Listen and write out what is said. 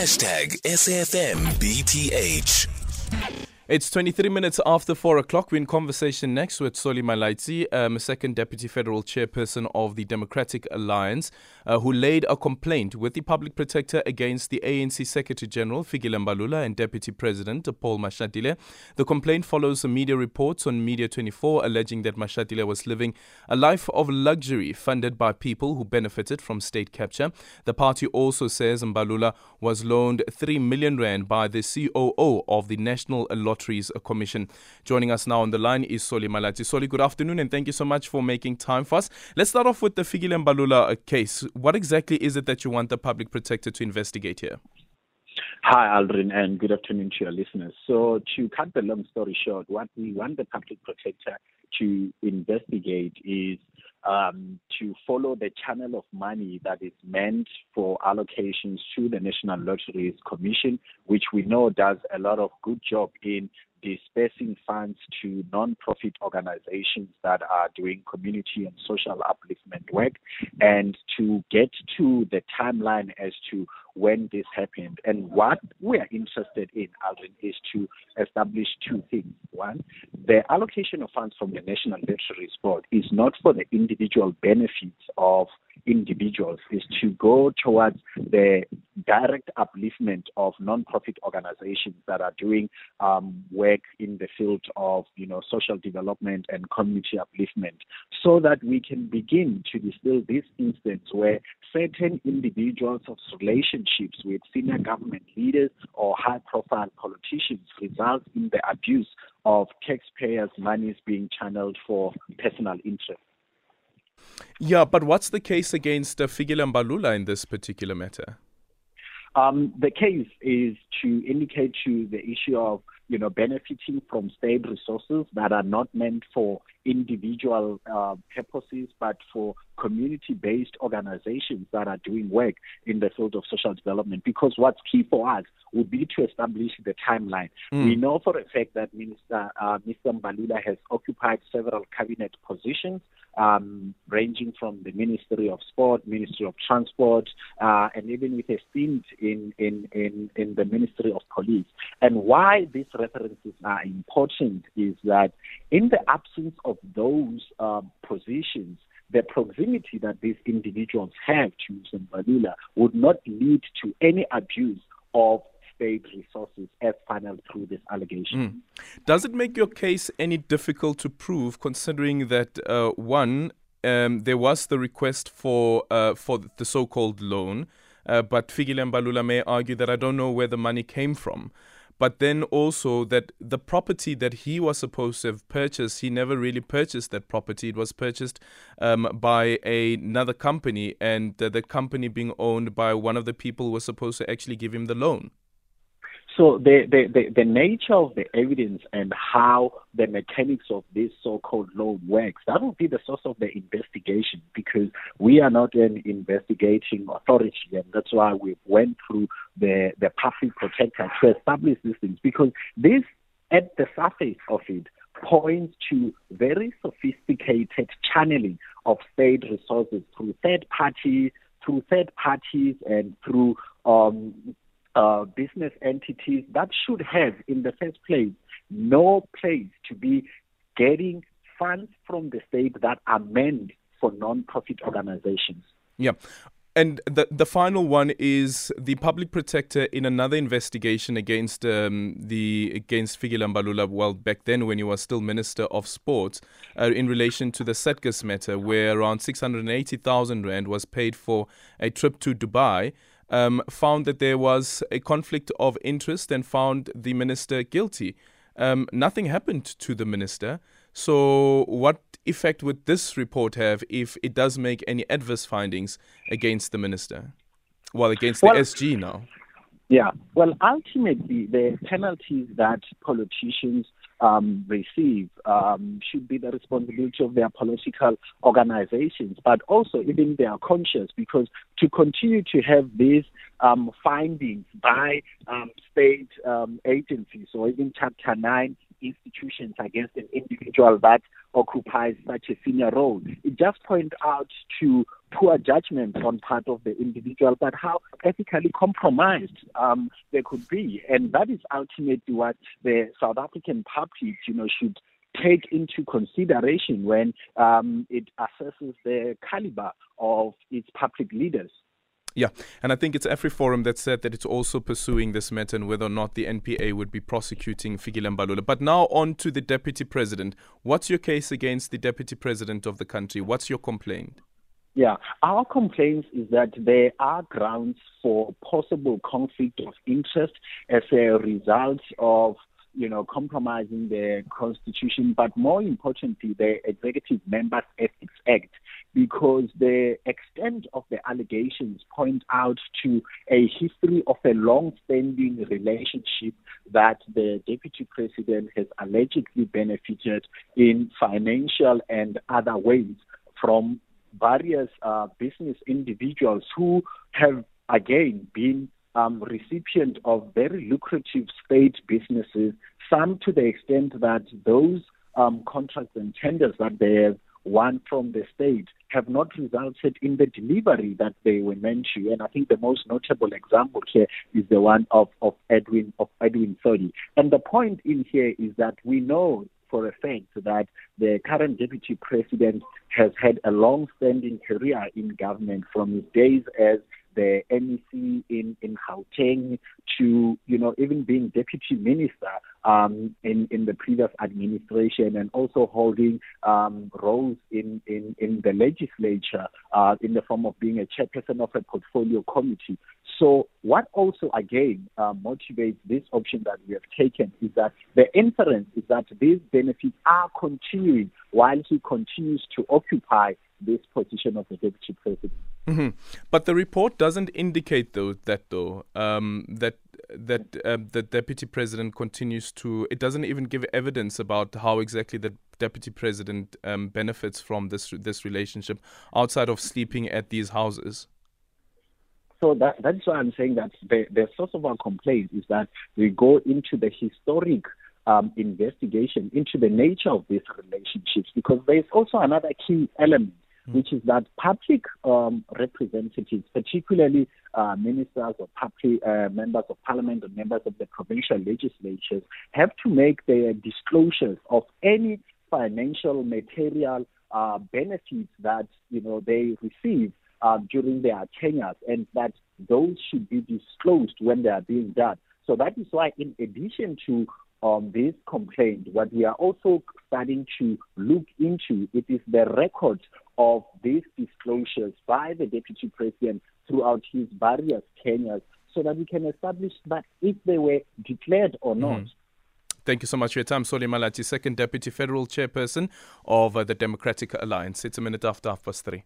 Hashtag SAFMBTH. It's 23 minutes after 4 o'clock. We're in conversation next with Solly Malatsi, um, second deputy federal chairperson of the Democratic Alliance, uh, who laid a complaint with the public protector against the ANC Secretary General Fikile Mbalula and Deputy President Paul Mashatile. The complaint follows media reports on Media 24 alleging that Mashatile was living a life of luxury funded by people who benefited from state capture. The party also says Mbalula was loaned 3 million rand by the COO of the National Lottery Lotteries Commission. Joining us now on the line is Solly Malatsi. Solly, good afternoon and thank you so much for making time for us. Let's start off with the Fikile Mbalula uh, case. What exactly is it that you want the public protector to investigate here? Hi, Aldrin, and good afternoon to your listeners. So, to cut the long story short, what we want the public protector to investigate is um, to follow the channel of money that is meant for allocations to the National Lotteries Commission, which we know does a lot of good job in dispersing funds to non-profit organizations that are doing community and social upliftment work and to get to the timeline as to when this happened. And what we are interested in, Aldrin, is to establish two things. One, the allocation of funds from the National Lotteries Board is not for the individual benefits of individuals, is to go towards the direct upliftment of non-profit organizations that are doing um, work in the field of you know social development and community upliftment, so that we can begin to distill this instance where certain individuals of relationships with senior government leaders or high-profile politicians result in the abuse of taxpayers' monies being channeled for personal interest. Yeah, but what's the case against uh, Fikile Mbalula in this particular matter? Um, the case is to indicate to the issue of you know benefiting from state resources that are not meant for individual uh, purposes, but for community-based organizations that are doing work in the field of social development. Because what's key for us would be to establish the timeline. Mm. We know for a fact that Minister uh, Mr. Mbalula has occupied several cabinet positions, um, ranging from the Ministry of Sport, Ministry of Transport, uh, and even with a stint in, in, in, in the Ministry of Police. And why these references are important is that in the absence of those uh, positions, the proximity that these individuals have to Mbalula would not lead to any abuse of state resources as funneled through this allegation. Mm. Does it make your case any difficult to prove, considering that uh, one, um, there was the request for uh, for the so-called loan, uh, but Fikile Mbalula may argue that I don't know where the money came from but then also that the property that he was supposed to have purchased, he never really purchased that property. It was purchased um, by a, another company, and uh, the company being owned by one of the people who was supposed to actually give him the loan. So the, the, the, the, nature of the evidence and how the mechanics of this so-called law works, that will be the source of the investigation because we are not an investigating authority and that's why we went through the, the public protector to establish these things because this, at the surface of it, points to very sophisticated channeling of state resources through third parties, through third parties and through um, uh, business entities that should have, in the first place, no place to be getting funds from the state that are meant for non-profit organizations. Yeah. And the the final one is the public protector in another investigation against um, the against Mbalula. Well, back then when you were still Minister of Sport, uh, in relation to the Sedgars matter, where around six hundred and eighty thousand rand was paid for a trip to Dubai um, found that there was a conflict of interest and found the minister guilty. Um, nothing happened to the minister. So, what effect would this report have if it does make any adverse findings against the minister? Well, against the well, SG now. Yeah. Well, ultimately, the penalties that politicians um, receive um, should be the responsibility of their political organizations, but also even their conscience, because to continue to have these um, findings by um, state um, agencies or even Chapter 9 institutions against an individual that occupies such a senior role. It just points out to poor judgment on part of the individual, but how ethically compromised um, they could be. And that is ultimately what the South African public, you know, should take into consideration when um, it assesses the caliber of its public leaders. Yeah, and I think it's AfriForum that said that it's also pursuing this matter and whether or not the NPA would be prosecuting Fikile Mbalula. But now on to the deputy president. What's your case against the deputy president of the country? What's your complaint? Yeah, our complaint is that there are grounds for possible conflict of interest as a result of you know, compromising the constitution, but more importantly, the Executive Members Ethics Act, because the extent of the allegations point out to a history of a long-standing relationship that the Deputy President has allegedly benefited in financial and other ways from various uh, business individuals who have again been um, recipient of very lucrative state businesses, some to the extent that those um, contracts and tenders that they have won from the state have not resulted in the delivery that they were meant to. And I think the most notable example here is the one of, of Edwin of Edwin Sodi. And the point in here is that we know for a fact that the current deputy president has had a long-standing career in government from his days as the MEC in, in Gauteng to, you know, even being deputy minister um, in, in the previous administration and also holding um, roles in, in, in the legislature uh, in the form of being a chairperson of a portfolio committee. So what also again uh, motivates this option that we have taken is that the inference is that these benefits are continuing while he continues to occupy this position of the deputy president. Mm-hmm. But the report doesn't indicate though that though um, that that uh, the deputy president continues to. It doesn't even give evidence about how exactly the deputy president um, benefits from this this relationship outside of sleeping at these houses. So that that's why I'm saying that the, the source of our complaint is that we go into the historic um, investigation into the nature of these relationships because there is also another key element Mm. which is that public um, representatives, particularly uh, ministers or public, uh, members of parliament or members of the provincial legislatures, have to make their disclosures of any financial material uh, benefits that you know they receive uh, during their tenures, and that those should be disclosed when they are being done. So that is why, in addition to um, this complaint, what we are also starting to look into it is the records of these disclosures by the deputy president throughout his various tenures so that we can establish that if they were declared or not. Mm-hmm. Thank you so much for your time, Solly Malatsi, second deputy federal chairperson of uh, the Democratic Alliance. It's a minute after half past three.